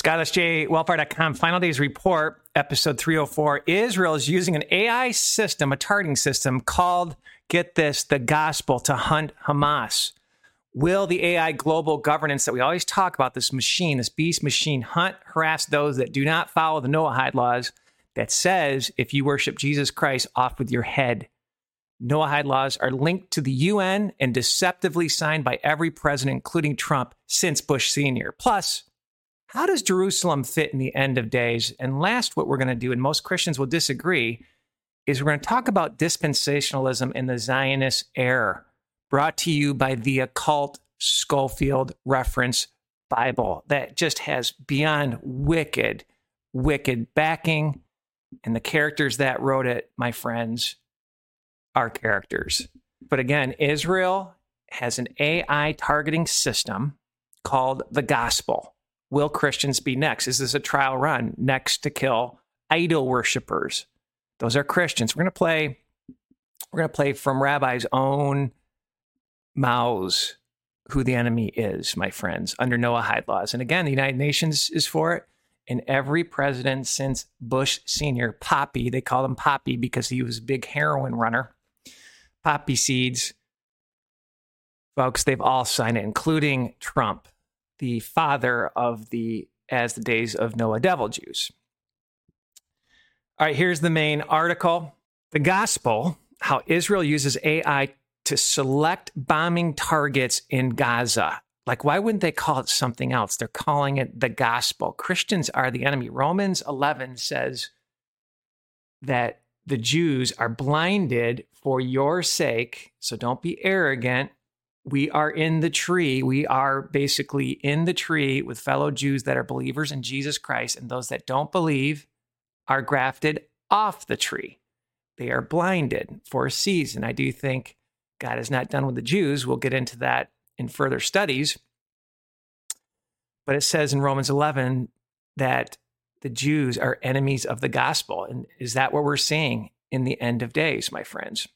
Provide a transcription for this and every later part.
SkylisJWellfire.com, Final Days Report, episode 304. Israel is using an AI system, a targeting system called, get this, the gospel to hunt Hamas. Will the AI global governance that we always talk about, this machine, this beast machine, hunt, harass those that do not follow the Noahide laws that says if you worship Jesus Christ, off with your head? Noahide laws are linked to the UN and deceptively signed by every president, including Trump, since Bush Sr. Plus, how does Jerusalem fit in the end of days? And last, what we're going to do, and most Christians will disagree, is we're going to talk about dispensationalism in the Zionist era, brought to you by the occult Scofield reference Bible that just has beyond wicked, wicked backing. And the characters that wrote it, my friends, are characters. But again, Israel has an AI targeting system called the gospel. Will Christians be next? Is this a trial run next to kill idol worshippers? Those are Christians. We're going to play. We're going to play from Rabbi's own mouths who the enemy is, my friends, under Noahide laws. And again, the United Nations is for it. And every president since Bush Sr., Poppy, they call him Poppy because he was a big heroin runner. Poppy seeds, folks, they've all signed it, including Trump the father of the as the days of Noah devil Jews. All right, here's the main article. The gospel, how Israel uses AI to select bombing targets in Gaza. Like, why wouldn't they call it something else? They're calling it the gospel. Christians are the enemy. Romans 11 says that the Jews are blinded for your sake. So don't be arrogant we are in the tree. We are basically in the tree with fellow Jews that are believers in Jesus Christ, and those that don't believe are grafted off the tree. They are blinded for a season. I do think God is not done with the Jews. We'll get into that in further studies. But it says in Romans 11 that the Jews are enemies of the gospel. And is that what we're seeing in the end of days, my friends?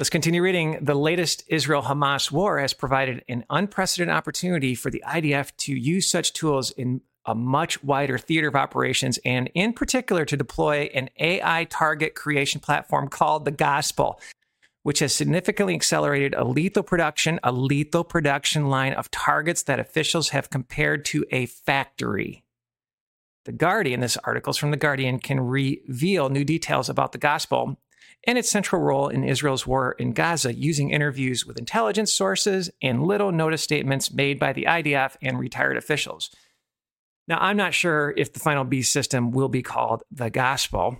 Let's continue reading. The latest Israel Hamas war has provided an unprecedented opportunity for the IDF to use such tools in a much wider theater of operations, and in particular to deploy an AI target creation platform called the Gospel, which has significantly accelerated a lethal production, a lethal production line of targets that officials have compared to a factory. The Guardian, this article is from The Guardian, can reveal new details about the Gospel and its central role in Israel's war in Gaza, using interviews with intelligence sources and little notice statements made by the IDF and retired officials. Now, I'm not sure if the final beast system will be called the gospel,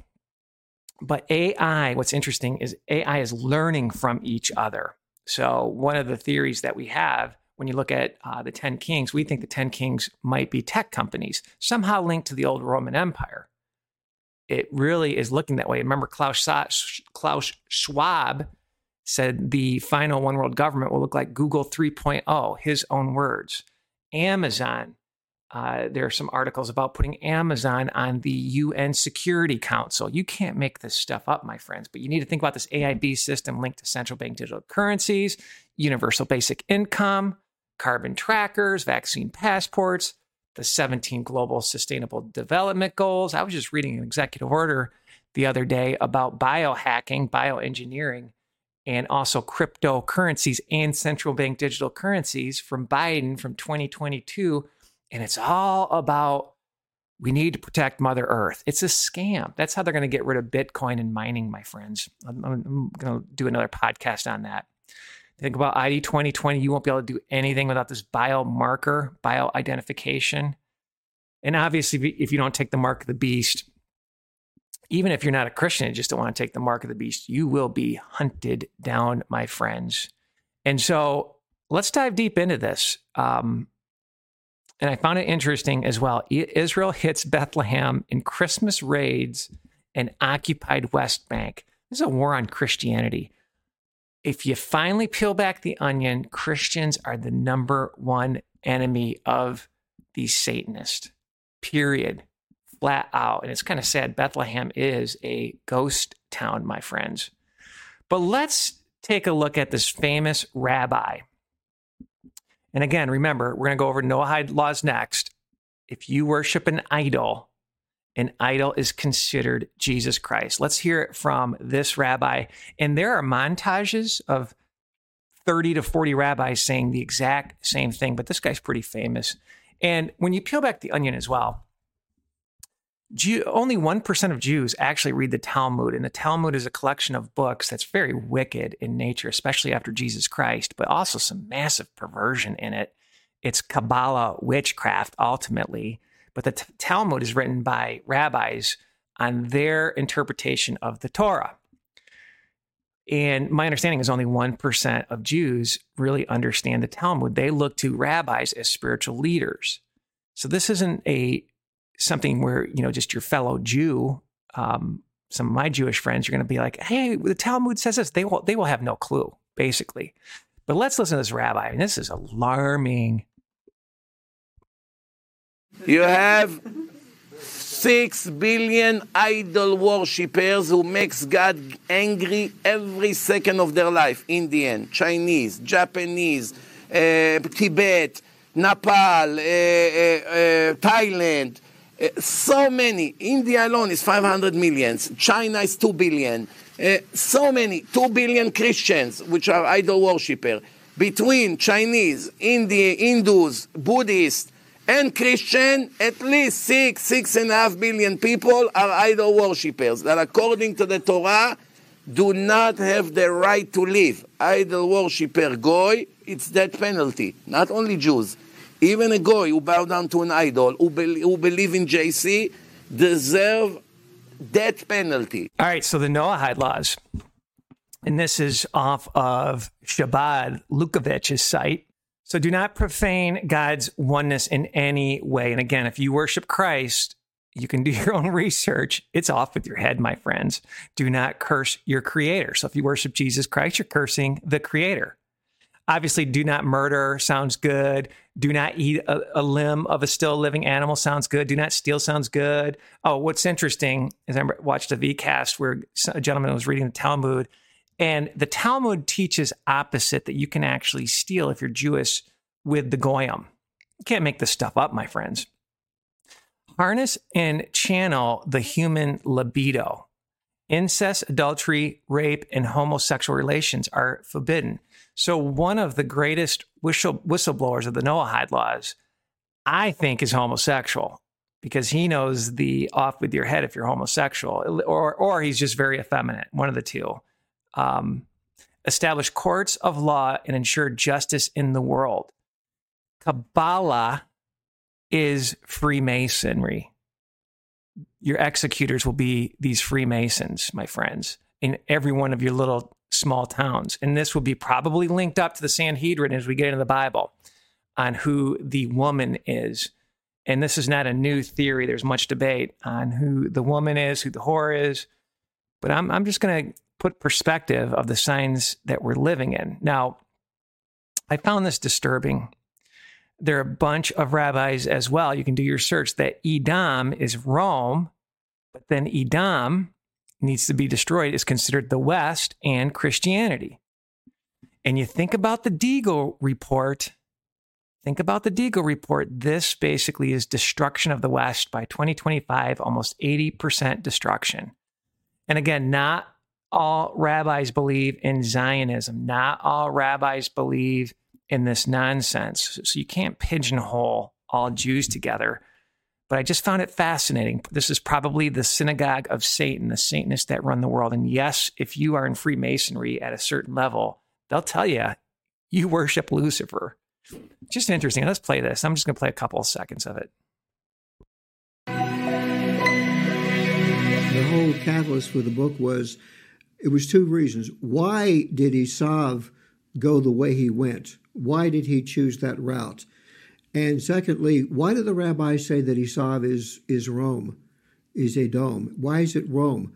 but AI, what's interesting is AI is learning from each other. So, one of the theories that we have when you look at uh, the 10 kings, we think the 10 kings might be tech companies, somehow linked to the old Roman Empire it really is looking that way. Remember, Klaus, Klaus Schwab said the final one world government will look like Google 3.0, his own words. Amazon, uh, there are some articles about putting Amazon on the UN Security Council. You can't make this stuff up, my friends, but you need to think about this AIB system linked to central bank digital currencies, universal basic income, carbon trackers, vaccine passports, the 17 global sustainable development goals. I was just reading an executive order the other day about biohacking, bioengineering, and also cryptocurrencies and central bank digital currencies from Biden from 2022. And it's all about we need to protect Mother Earth. It's a scam. That's how they're going to get rid of Bitcoin and mining, my friends. I'm, I'm going to do another podcast on that. Think about ID 2020, you won't be able to do anything without this biomarker, bioidentification. And obviously, if you don't take the mark of the beast, even if you're not a Christian and just don't want to take the mark of the beast, you will be hunted down, my friends. And so let's dive deep into this. Um, and I found it interesting as well. Israel hits Bethlehem in Christmas raids and occupied West Bank. This is a war on Christianity if you finally peel back the onion, Christians are the number one enemy of the Satanist, period, flat out. And it's kind of sad. Bethlehem is a ghost town, my friends. But let's take a look at this famous rabbi. And again, remember, we're going to go over Noahide laws next. if you worship an idol, an idol is considered Jesus Christ. Let's hear it from this rabbi. And there are montages of 30 to 40 rabbis saying the exact same thing, but this guy's pretty famous. And when you peel back the onion as well, Jew, only 1% of Jews actually read the Talmud. And the Talmud is a collection of books that's very wicked in nature, especially after Jesus Christ, but also some massive perversion in it. It's Kabbalah witchcraft ultimately. But the t- Talmud is written by rabbis on their interpretation of the Torah. And my understanding is only 1% of Jews really understand the Talmud. They look to rabbis as spiritual leaders. So this isn't a something where, you know, just your fellow Jew, um, some of my Jewish friends are going to be like, hey, the Talmud says this. They will, they will have no clue, basically. But let's listen to this rabbi. And this is alarming. You have six billion idol worshippers who makes God angry every second of their life. Indian, Chinese, Japanese, uh, Tibet, Nepal, uh, uh, Thailand, so many. India alone is 500 millions. China is 2 billion. So many. 2 billion Christians, which are idol worshippers. Between Chinese, India, Hindus, Buddhists, and Christian, at least six, six and a half billion people are idol worshippers that, according to the Torah, do not have the right to live. Idol worshipper goy, it's that penalty. Not only Jews. Even a goy who bow down to an idol, who, be, who believe in JC, deserve death penalty. All right, so the Noahide laws, and this is off of Chabad Lubavitch's site. So do not profane God's oneness in any way. And again, if you worship Christ, you can do your own research. It's off with your head, my friends. Do not curse your creator. So if you worship Jesus Christ, you're cursing the creator. Obviously, do not murder sounds good. Do not eat a, a, limb of a still living animal sounds good. Do not steal sounds good. Oh, what's interesting is I watched a VCast where a gentleman was reading the Talmud, and the Talmud teaches opposite that you can actually steal if you're Jewish with the Goyim. You can't make this stuff up, my friends. Harness and channel the human libido. Incest, adultery, rape, and homosexual relations are forbidden. So, one of the greatest whistle, whistleblowers of the Noahide laws, I think, is homosexual because he knows the off with your head if you're homosexual, or, or he's just very effeminate, one of the two. Um, establish courts of law and ensure justice in the world. Kabbalah is Freemasonry. Your executors will be these Freemasons, my friends, in every one of your little small towns. And this will be probably linked up to the Sanhedrin as we get into the Bible on who the woman is. And this is not a new theory. There's much debate on who the woman is, who the whore is. But I'm, I'm just going to put perspective of the signs that we're living in. Now, I found this disturbing. There are a bunch of rabbis as well. You can do your search that Edom is Rome, but then Edom needs to be destroyed is considered the West and Christianity. And you think about the Deagel report, think about the Deagel report. This basically is destruction of the West by 2025, almost 80% destruction. And again, not all rabbis believe in Zionism, not all rabbis believe in this nonsense. So you can't pigeonhole all Jews together but I just found it fascinating. This is probably the synagogue of Satan, the Satanists that run the world. And yes, if you are in Freemasonry at a certain level, they'll tell you you worship Lucifer. Just interesting. Let's play this. I'm just going to play a couple of seconds of it. The whole catalyst for the book was it was two reasons. Why did Esav go the way he went? Why did he choose that route? And secondly, why do the rabbis say that Esav is, is Rome, is Edom? Why is it Rome?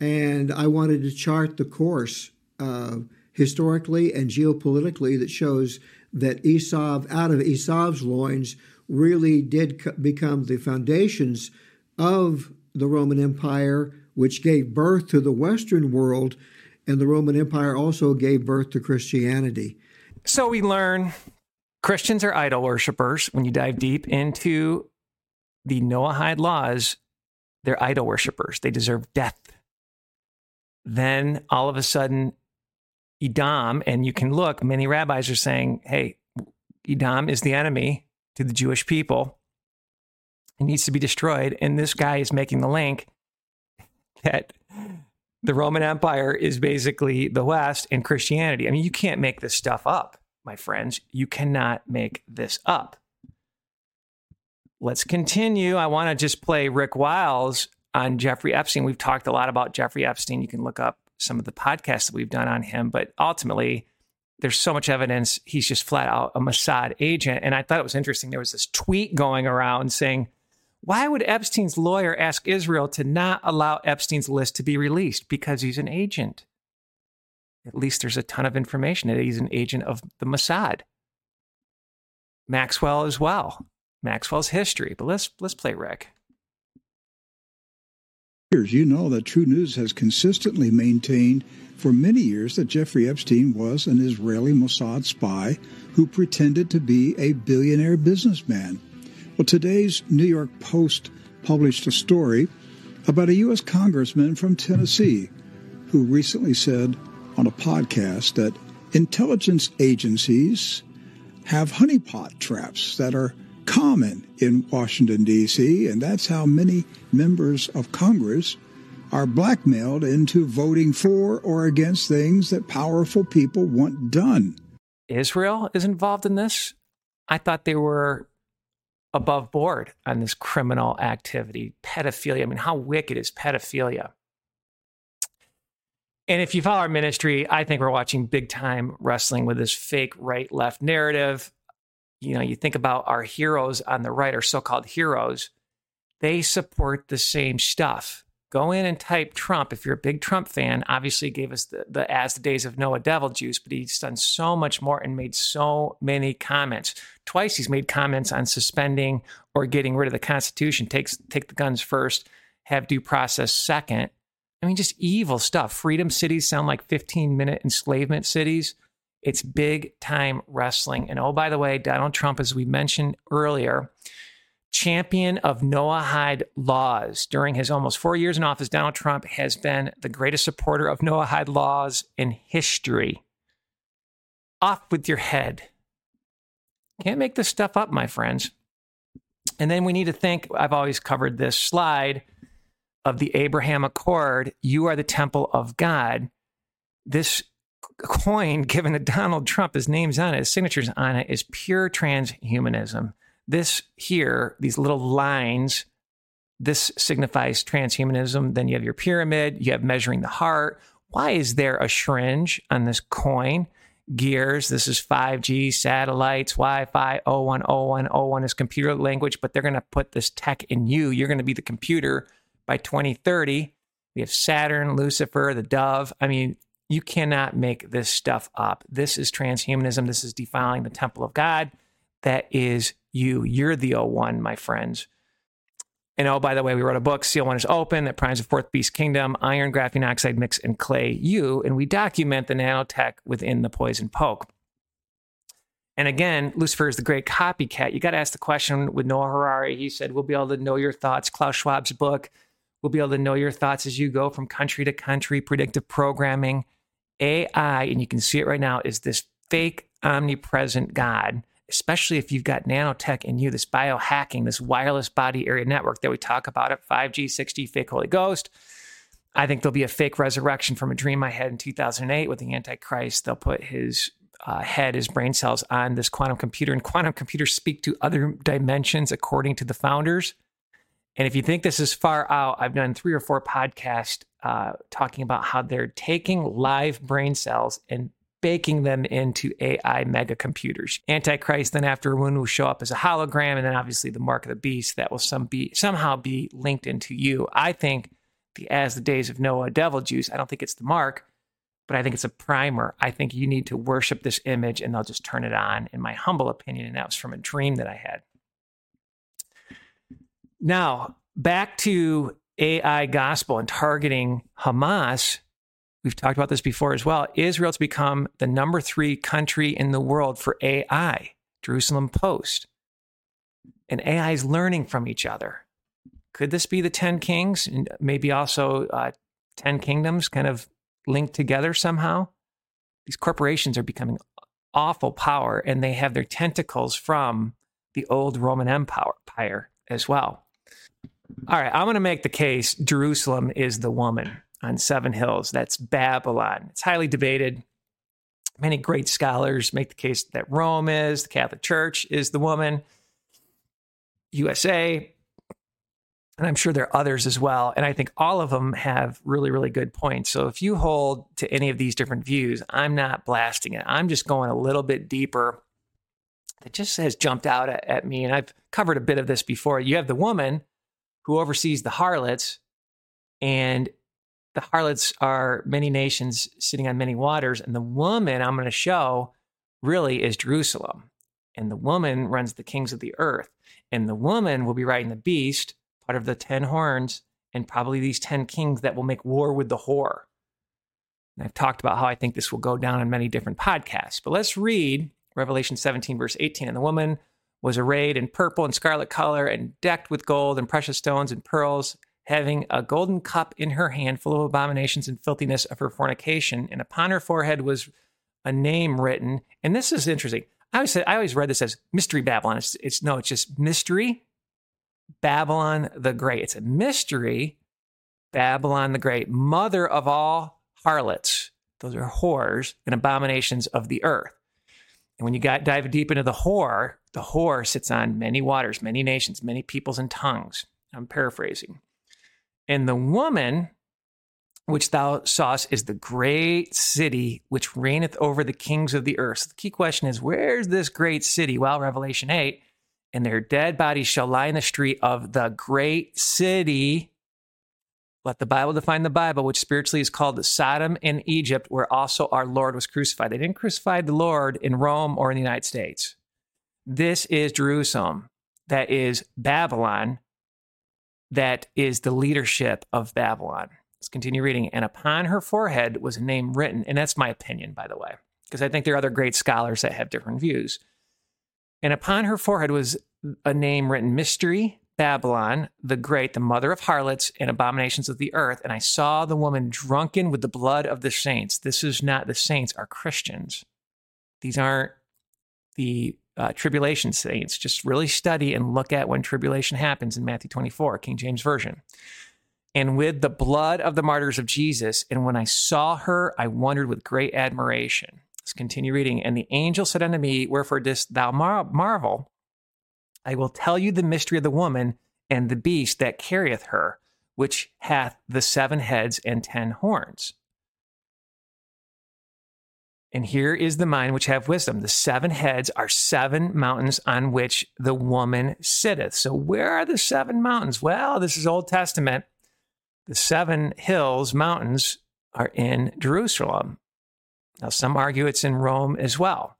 And I wanted to chart the course uh, historically and geopolitically that shows that Esav, out of Esav's loins, really did become the foundations of the Roman Empire, which gave birth to the Western world, and the Roman Empire also gave birth to Christianity. So we learn Christians are idol worshippers when you dive deep into the Noahide laws, they're idol worshippers. They deserve death. Then all of a sudden, Edom, and you can look, many rabbis are saying, hey, Edom is the enemy to the Jewish people. It needs to be destroyed. And this guy is making the link that the Roman Empire is basically the West and Christianity. I mean, you can't make this stuff up, my friends. You cannot make this up. Let's continue. I want to just play Rick Wiles on Jeffrey Epstein. We've talked a lot about Jeffrey Epstein. You can look up some of the podcasts that we've done on him, but ultimately, there's so much evidence he's just flat out a Mossad agent. And I thought it was interesting. There was this tweet going around saying, why would Epstein's lawyer ask Israel to not allow Epstein's list to be released? Because he's an agent. At least there's a ton of information that he's an agent of the Mossad. Maxwell as well. Maxwell's history. But let's let's play Rick. You know that True News has consistently maintained for many years that Jeffrey Epstein was an Israeli Mossad spy who pretended to be a billionaire businessman. Well, today's New York Post published a story about a U.S. congressman from Tennessee who recently said on a podcast that intelligence agencies have honeypot traps that are common in Washington, D.C., and that's how many members of Congress are blackmailed into voting for or against things that powerful people want done. Israel is involved in this? I thought they were above board on this criminal activity, pedophilia. I mean, how wicked is pedophilia? And if you follow our ministry, I think we're watching big time wrestling with this fake right left narrative. You know, you think about our heroes on the right, our so called heroes, they support the same stuff. Go in and type Trump. If you're a big Trump fan, obviously he gave us the, the as the days of Noah devil juice, but he's done so much more and made so many comments. Twice he's made comments on suspending or getting rid of the Constitution. Takes take the guns first, have due process second. I mean, just evil stuff. Freedom cities sound like 15 minute enslavement cities. It's big time wrestling. And oh, by the way, Donald Trump, as we mentioned earlier, champion of Noahide laws. During his almost four years in office, Donald Trump has been the greatest supporter of Noahide laws in history. Off with your head. Can't make this stuff up, my friends. And then we need to think I've always covered this slide of the Abraham Accord. You are the temple of God. This coin given to Donald Trump, his name's on it, his signature's on it, is pure transhumanism. This here, these little lines, this signifies transhumanism. Then you have your pyramid, you have measuring the heart. Why is there a syringe on this coin? Gears, this is 5G, satellites, Wi Fi, 0101. 01 is computer language, but they're going to put this tech in you. You're going to be the computer by 2030. We have Saturn, Lucifer, the dove. I mean, you cannot make this stuff up. This is transhumanism. This is defiling the temple of God. That is you. You're the O1, my friends. And oh, by the way, we wrote a book, Seal One is Open, that primes the fourth beast kingdom, iron, graphene oxide mix, and clay you. And we document the nanotech within the poison poke. And again, Lucifer is the great copycat. You got to ask the question with Noah Harari. He said, We'll be able to know your thoughts. Klaus Schwab's book, We'll be able to know your thoughts as you go from country to country, predictive programming. AI, and you can see it right now, is this fake omnipresent God especially if you've got nanotech in you, this biohacking, this wireless body area network that we talk about at 5G, 6G, fake Holy Ghost. I think there'll be a fake resurrection from a dream I had in 2008 with the Antichrist. They'll put his uh, head, his brain cells on this quantum computer, and quantum computers speak to other dimensions according to the founders. And if you think this is far out, I've done three or four podcasts uh, talking about how they're taking live brain cells and baking them into AI mega computers. Antichrist then after a one will show up as a hologram, and then obviously the mark of the beast that will some be somehow be linked into you. I think the as the days of Noah devil juice. I don't think it's the mark, but I think it's a primer. I think you need to worship this image, and they'll just turn it on. In my humble opinion, and that was from a dream that I had. Now back to AI gospel and targeting Hamas we've talked about this before as well. Israel's become the number three country in the world for AI, Jerusalem Post. and AI is learning from each other. Could this be the 10 kings and maybe also uh, 10 kingdoms kind of linked together somehow? These corporations are becoming awful power and they have their tentacles from the old Roman Empire as well. All right, I'm going to make the case Jerusalem is the woman on seven hills. That's Babylon. It's highly debated. Many great scholars make the case that Rome is, the Catholic Church is the woman, USA, and I'm sure there are others as well. And I think all of them have really, really good points. So if you hold to any of these different views, I'm not blasting it. I'm just going a little bit deeper. It just has jumped out at, at me. And I've covered a bit of this before. You have the woman who oversees the harlots, and the harlots are many nations sitting on many waters. And the woman I'm going to show really is Jerusalem. And the woman runs the kings of the earth. And the woman will be riding the beast, part of the 10 horns, and probably these 10 kings that will make war with the whore. And I've talked about how I think this will go down in many different podcasts. But let's read Revelation 17, verse 18. And the woman was arrayed in purple and scarlet color and decked with gold and precious stones and pearls having a golden cup in her hand full of abominations and filthiness of her fornication. And upon her forehead was a name written. And this is interesting. I always said I always read this as mystery Babylon. It's, it's no, it's just mystery Babylon the Great. It's a mystery Babylon the Great, mother of all harlots. Those are whores and abominations of the earth. And when you got dive deep into the whore, the whore sits on many waters, many nations, many peoples and tongues. I'm paraphrasing. And the woman which thou sawest is the great city which reigneth over the kings of the earth. So the key question is where's this great city? Well, Revelation 8, and their dead bodies shall lie in the street of the great city. Let the Bible define the Bible, which spiritually is called the Sodom and Egypt, where also our Lord was crucified. They didn't crucify the Lord in Rome or in the United States. This is Jerusalem. That is Babylon, that is the leadership of Babylon. Let's continue reading. And upon her forehead was a name written. And that's my opinion, by the way, because I think there are other great scholars that have different views. And upon her forehead was a name written Mystery, Babylon, the Great, the mother of harlots and abominations of the earth. And I saw the woman drunken with the blood of the saints. This is not the saints, are Christians. These aren't the uh, tribulation saints. Just really study and look at when tribulation happens in Matthew 24, King James Version. And with the blood of the martyrs of Jesus, and when I saw her, I wondered with great admiration. Let's continue reading. And the angel said unto me, Wherefore didst thou mar- marvel? I will tell you the mystery of the woman and the beast that carrieth her, which hath the seven heads and ten horns. And here is the mind which have wisdom. The seven heads are seven mountains on which the woman sitteth. So, where are the seven mountains? Well, this is Old Testament. The seven hills, mountains, are in Jerusalem. Now, some argue it's in Rome as well.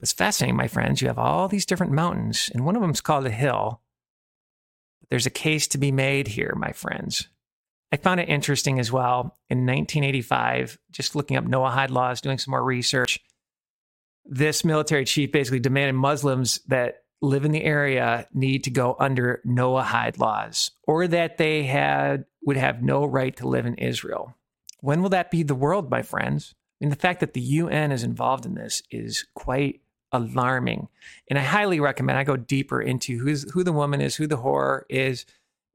It's fascinating, my friends. You have all these different mountains, and one of them is called a hill. There's a case to be made here, my friends. I found it interesting as well in 1985, just looking up Noahide laws, doing some more research. This military chief basically demanded Muslims that live in the area need to go under Noahide laws or that they had would have no right to live in Israel. When will that be the world, my friends? I mean, the fact that the UN is involved in this is quite alarming. And I highly recommend I go deeper into who's who the woman is, who the horror is,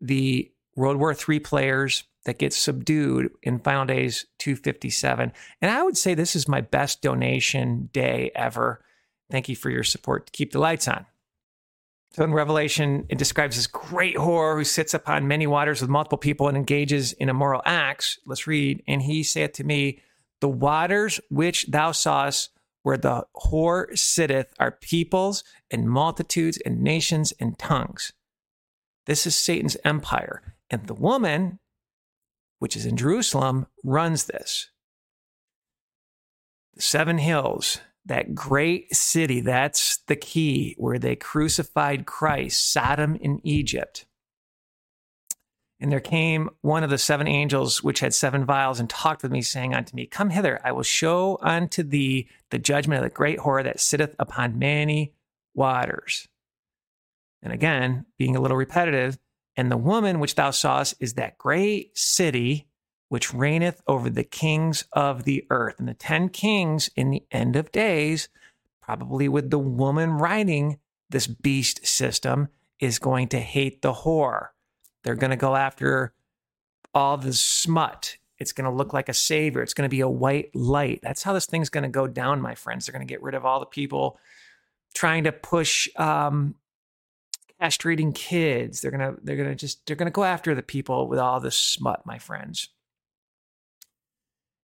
the World War III players that get subdued in Final Days 257. And I would say this is my best donation day ever. Thank you for your support to keep the lights on. So in Revelation, it describes this great whore who sits upon many waters with multiple people and engages in immoral acts. Let's read. And he said to me, The waters which thou sawest where the whore sitteth are peoples and multitudes and nations and tongues. This is Satan's empire. And the woman, which is in Jerusalem, runs this. The seven hills, that great city, that's the key where they crucified Christ, Sodom in Egypt. And there came one of the seven angels which had seven vials and talked with me, saying unto me, Come hither, I will show unto thee the judgment of the great whore that sitteth upon many waters. And again, being a little repetitive, and the woman which thou sawest is that great city which reigneth over the kings of the earth. And the 10 kings in the end of days, probably with the woman riding this beast system, is going to hate the whore. They're going to go after all the smut. It's going to look like a savior. It's going to be a white light. That's how this thing's going to go down, my friends. They're going to get rid of all the people trying to push um, castrating kids. They're gonna they're gonna just they're gonna go after the people with all this smut, my friends.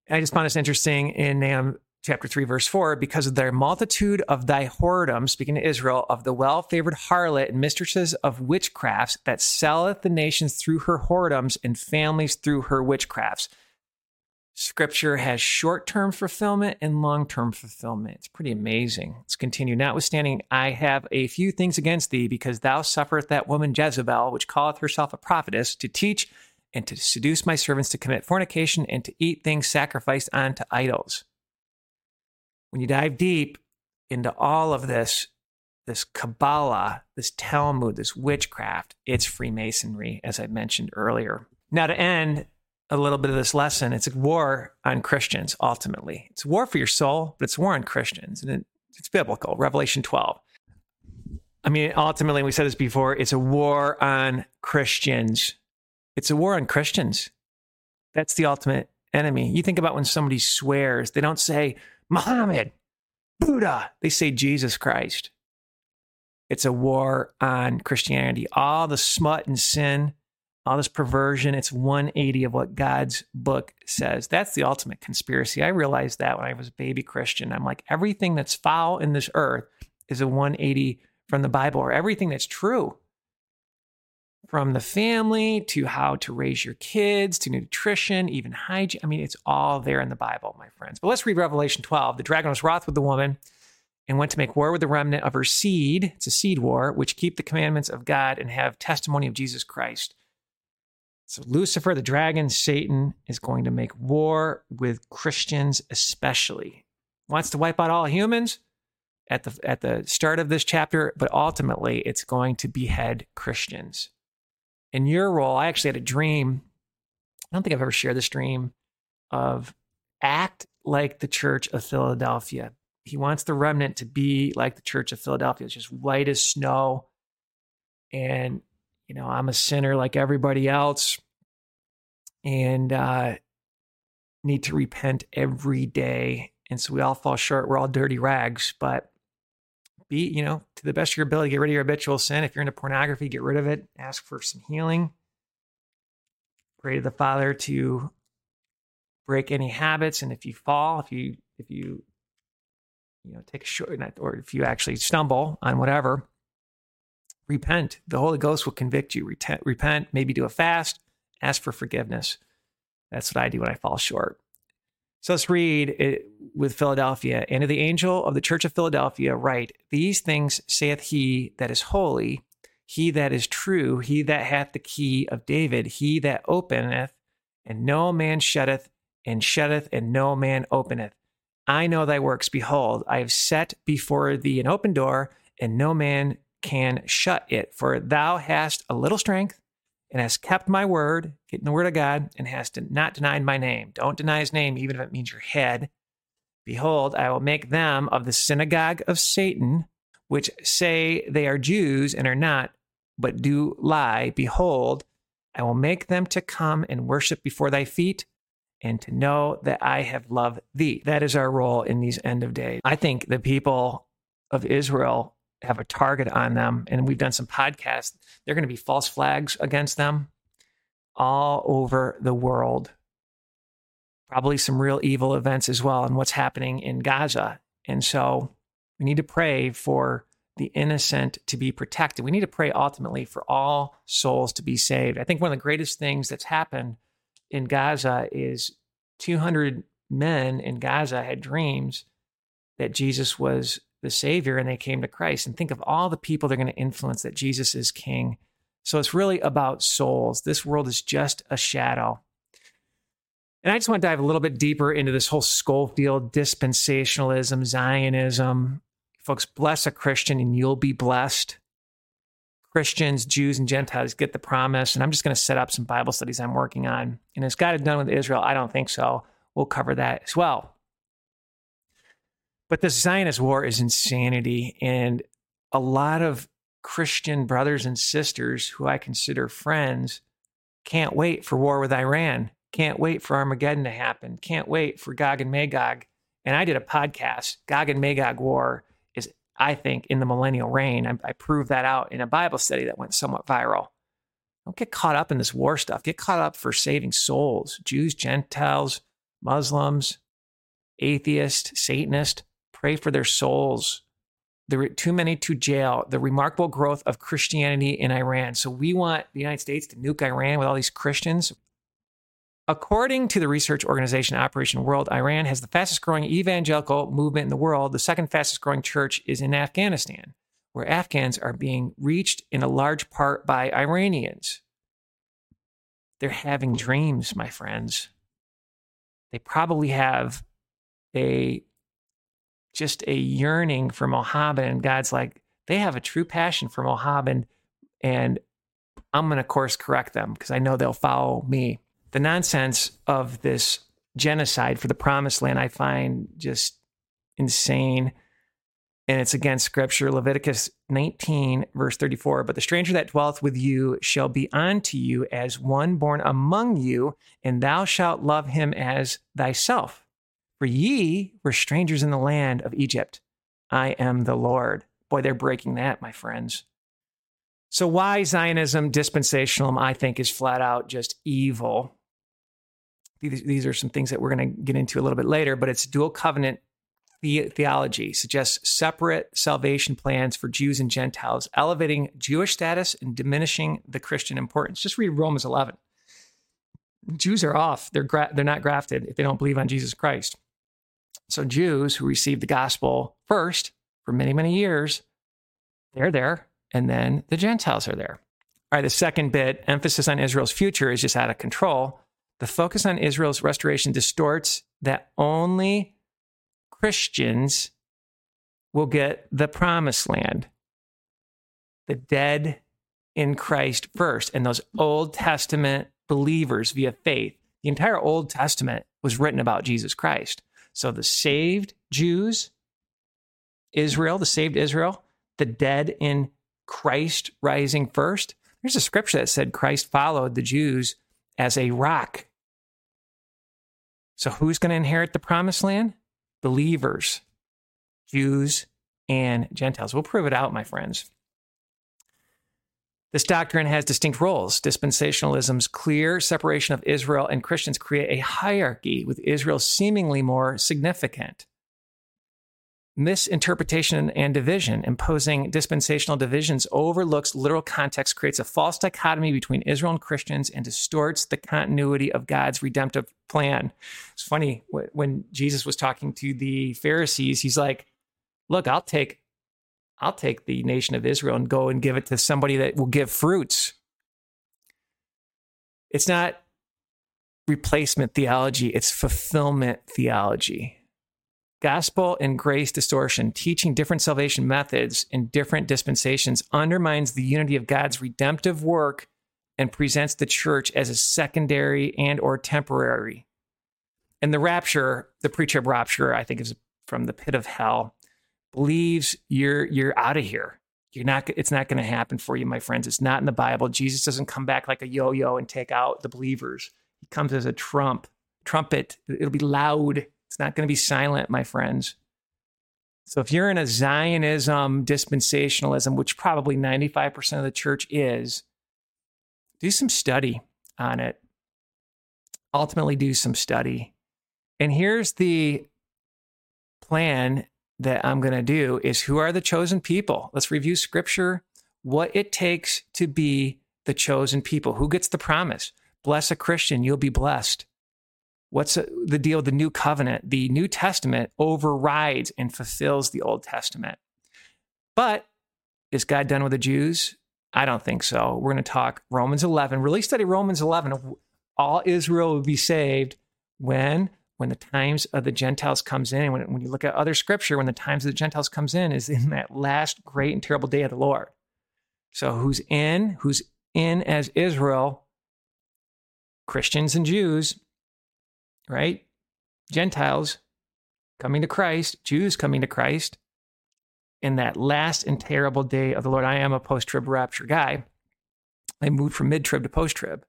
I just found this interesting in Nahum chapter 3, verse 4, because of their multitude of thy whoredom, speaking to Israel, of the well favored harlot and mistresses of witchcrafts that selleth the nations through her whoredoms and families through her witchcrafts. Scripture has short term fulfillment and long term fulfillment. It's pretty amazing. Let's continue. Notwithstanding, I have a few things against thee, because thou sufferest that woman Jezebel, which calleth herself a prophetess, to teach and to seduce my servants to commit fornication and to eat things sacrificed unto idols. When you dive deep into all of this, this Kabbalah, this Talmud, this witchcraft, it's Freemasonry, as I mentioned earlier. Now, to end, a little bit of this lesson. It's a war on Christians, ultimately. It's war for your soul, but it's war on Christians. And it, it's biblical, Revelation 12. I mean, ultimately, we said this before, it's a war on Christians. It's a war on Christians. That's the ultimate enemy. You think about when somebody swears, they don't say Muhammad, Buddha, they say Jesus Christ. It's a war on Christianity. All the smut and sin all this perversion. It's 180 of what God's book says. That's the ultimate conspiracy. I realized that when I was a baby Christian. I'm like, everything that's foul in this earth is a 180 from the Bible, or everything that's true. From the family to how to raise your kids to nutrition, even hygiene. I mean, it's all there in the Bible, my friends. But let's read Revelation 12. The dragon was wroth with the woman and went to make war with the remnant of her seed. It's a seed war, which keep the commandments of God and have testimony of Jesus Christ. So Lucifer, the dragon, Satan, is going to make war with Christians, especially. Wants to wipe out all humans at the at the start of this chapter, but ultimately it's going to behead Christians. In your role, I actually had a dream. I don't think I've ever shared this dream of act like the church of Philadelphia. He wants the remnant to be like the church of Philadelphia. It's just white as snow. And you know, I'm a sinner like everybody else and uh, need to repent every day. And so we all fall short. We're all dirty rags, but be, you know, to the best of your ability, get rid of your habitual sin. If you're into pornography, get rid of it. Ask for some healing. Pray to the Father to break any habits. And if you fall, if you, if you, you know, take a short, or if you actually stumble on whatever, repent. The Holy Ghost will convict you. Repent, maybe do a fast, ask for forgiveness. That's what I do when I fall short. So let's read it with Philadelphia. And to the angel of the church of Philadelphia, write, These things saith he that is holy, he that is true, he that hath the key of David, he that openeth, and no man shutteth, and shutteth, and no man openeth. I know thy works. Behold, I have set before thee an open door, and no man can shut it. For thou hast a little strength and hast kept my word, getting the word of God, and hast not denied my name. Don't deny his name, even if it means your head. Behold, I will make them of the synagogue of Satan, which say they are Jews and are not, but do lie. Behold, I will make them to come and worship before thy feet and to know that I have loved thee. That is our role in these end of days. I think the people of Israel have a target on them. And we've done some podcasts. They're going to be false flags against them all over the world. Probably some real evil events as well, and what's happening in Gaza. And so we need to pray for the innocent to be protected. We need to pray ultimately for all souls to be saved. I think one of the greatest things that's happened in Gaza is 200 men in Gaza had dreams that Jesus was the Savior and they came to Christ. And think of all the people they're going to influence that Jesus is King. So it's really about souls. This world is just a shadow. And I just want to dive a little bit deeper into this whole Scofield dispensationalism, Zionism. Folks, bless a Christian and you'll be blessed. Christians, Jews, and Gentiles get the promise. And I'm just going to set up some Bible studies I'm working on. And is God done with Israel? I don't think so. We'll cover that as well. But the Zionist war is insanity. And a lot of Christian brothers and sisters who I consider friends can't wait for war with Iran, can't wait for Armageddon to happen, can't wait for Gog and Magog. And I did a podcast, Gog and Magog War is, I think, in the millennial reign. I, I proved that out in a Bible study that went somewhat viral. Don't get caught up in this war stuff. Get caught up for saving souls Jews, Gentiles, Muslims, atheists, Satanists. Pray for their souls. There are too many to jail. The remarkable growth of Christianity in Iran. So we want the United States to nuke Iran with all these Christians. According to the research organization Operation World, Iran has the fastest growing evangelical movement in the world. The second fastest growing church is in Afghanistan, where Afghans are being reached in a large part by Iranians. They're having dreams, my friends. They probably have a just a yearning for Mohammed, and God's like, they have a true passion for Mohammed, and I'm going to course correct them because I know they'll follow me the nonsense of this genocide for the promised land I find just insane. And it's against scripture. Leviticus 19, verse 34. But the stranger that dwelleth with you shall be unto you as one born among you, and thou shalt love him as thyself. For ye were strangers in the land of Egypt. I am the Lord. Boy, they're breaking that, my friends. So, why Zionism, dispensationalism, I think, is flat out just evil these, are some things that we're going to get into a little bit later, but it's dual covenant the- theology suggests separate salvation plans for Jews and Gentiles, elevating Jewish status and diminishing the Christian importance. Just read Romans 11. Jews are off. They're gra- they're not grafted if they don't believe on Jesus Christ. So Jews who received the gospel first for many many years, they're there, and then the Gentiles are there. All right, the second bit, emphasis on Israel's future, is just out of control the focus on Israel's restoration distorts that only Christians will get the promised land. The dead in Christ first, and those Old Testament believers via faith. The entire Old Testament was written about Jesus Christ. So the saved Jews, Israel, the saved Israel, the dead in Christ rising first. There's a scripture that said Christ followed the Jews as a rock. So, who's going to inherit the promised land? Believers, Jews, and Gentiles. We'll prove it out, my friends. This doctrine has distinct roles. Dispensationalism's clear separation of Israel and Christians create a hierarchy, with Israel seemingly more significant misinterpretation and division. Imposing dispensational divisions overlooks literal context, creates a false dichotomy between Israel and Christians, and distorts the continuity of God's redemptive plan. It's funny when Jesus was talking to the Pharisees, he's like, "Look, I'll take, I'll take the nation of Israel and go and give it to somebody that will give fruits." It's not replacement theology; it's fulfillment theology Gospel and grace distortion, teaching different salvation methods in different dispensations, undermines the unity of God's redemptive work and presents the church as a secondary and or temporary. And the rapture, the of rapture, I think is from the pit of hell, believes you're you're out of here. You're not it's not going to happen for you, my friends. It's not in the Bible. Jesus doesn't come back like a yo-yo and take out the believers. He comes as a trump, trumpet. It'll be loud it's not going to be silent, my friends. So if you're in a Zionism, dispensationalism, which probably 95% of the church is, do some study on it. Ultimately, do some study. And here's the plan that I'm going to do is who are the chosen people? Let's review scripture, what it takes to be the chosen people. Who gets the promise? Bless a Christian, you'll be blessed. What's the deal with the new covenant? The New Testament overrides and fulfills the Old Testament. But is God done with the Jews? I don't think so. We're going to talk Romans 11, really study Romans 11. All Israel will be saved when when the times of the Gentiles comes in. And when, when you look at other scripture, when the times of the Gentiles comes in is in that last great and terrible day of the Lord. So who's in? Who's in as Israel? Christians and Jews, right? Gentiles coming to Christ, Jews coming to Christ in that last and terrible day of the Lord. I am a post trib rapture guy. I moved from mid trib to post trib.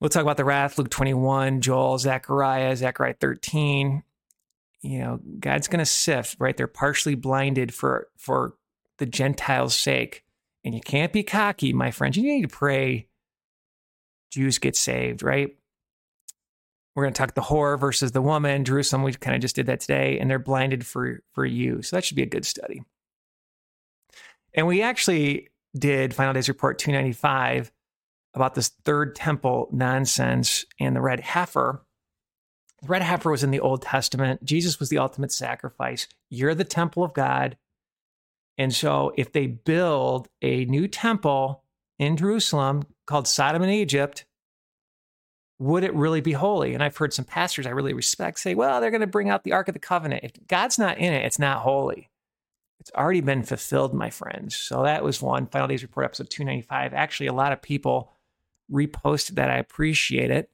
We'll talk about the wrath, Luke 21, Joel, Zechariah, Zechariah 13. You know, God's going to sift, right? They're partially blinded for for the Gentiles' sake. And you can't be cocky, my friends. You need to pray Jews get saved, right? We're going to talk the whore versus the woman, Jerusalem. We kind of just did that today, and they're blinded for for you. So that should be a good study. And we actually did Final Days Report 295 about this third temple nonsense and the red heifer. The red heifer was in the Old Testament. Jesus was the ultimate sacrifice. You're the temple of God. And so if they build a new temple in Jerusalem called Sodom and Egypt, would it really be holy? And I've heard some pastors I really respect say, well, they're going to bring out the Ark of the Covenant. If God's not in it, it's not holy. It's already been fulfilled, my friends. So that was one. Final Days Report, episode 295. Actually, a lot of people reposted that. I appreciate it.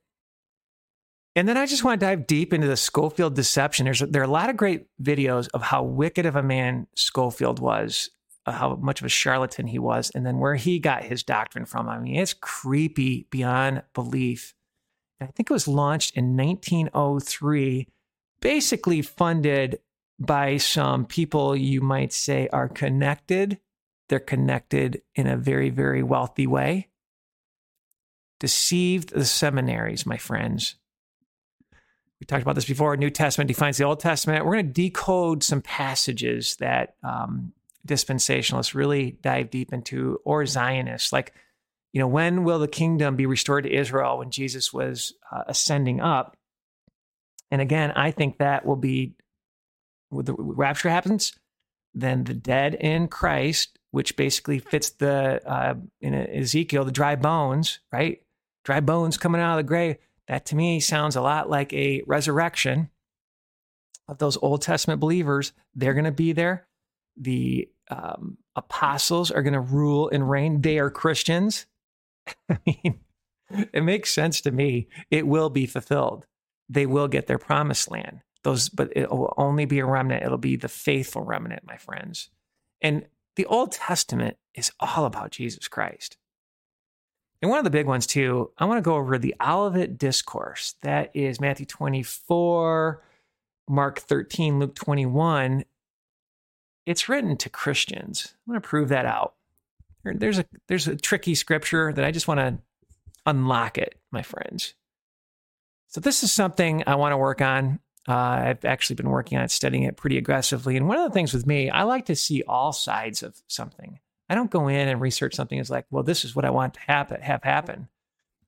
And then I just want to dive deep into the Scofield deception. There's there are a lot of great videos of how wicked of a man Scofield was, uh, how much of a charlatan he was, and then where he got his doctrine from. I mean, it's creepy beyond belief. I think it was launched in 1903, basically funded by some people you might say are connected. They're connected in a very, very wealthy way. Deceived the seminaries, my friends. We talked about this before. New Testament defines the Old Testament. We're going to decode some passages that um, dispensationalists really dive deep into, or Zionists. Like, you know, when will the kingdom be restored to Israel when Jesus was uh, ascending up? And again, I think that will be when the rapture happens, then the dead in Christ, which basically fits the uh, in Ezekiel, the dry bones, right? Dry bones coming out of the grave. That to me sounds a lot like a resurrection of those Old Testament believers. They're going to be there. The um, apostles are going to rule and reign. They are Christians. I mean, it makes sense to me. It will be fulfilled. They will get their promised land those, but it will only be a remnant. It'll be the faithful remnant, my friends. And the Old Testament is all about Jesus Christ. And one of the big ones, too, I want to go over the Olivet Discourse. That is Matthew 24, Mark 13, Luke 21. It's written to Christians. I want to prove that out. There's a, there's a tricky scripture that I just want to unlock it, my friends. So, this is something I want to work on. Uh, I've actually been working on it, studying it pretty aggressively. And one of the things with me, I like to see all sides of something. I don't go in and research something as like, well, this is what I want to happen, have happen.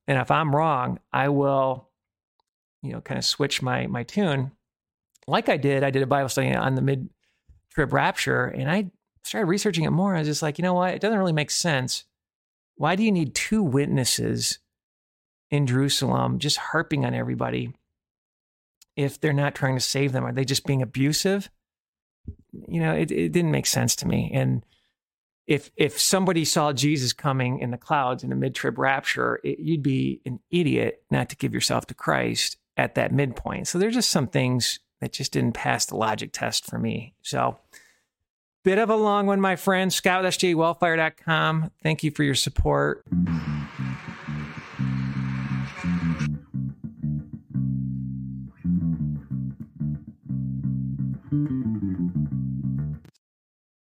And if I'm wrong, I will, you know, kind of switch my my tune. Like I did, I did a Bible study on the mid trib rapture, and I started researching it more. I was just like, you know what? It doesn't really make sense. Why do you need two witnesses in Jerusalem just harping on everybody? if they're not trying to save them? Are they just being abusive? You know, it, it didn't make sense to me. And if if somebody saw Jesus coming in the clouds in a mid trib rapture, it, you'd be an idiot not to give yourself to Christ at that midpoint. So there's just some things that just didn't pass the logic test for me. So bit of a long one, my friend. Scott with SJWellfire.com. Thank you for your support.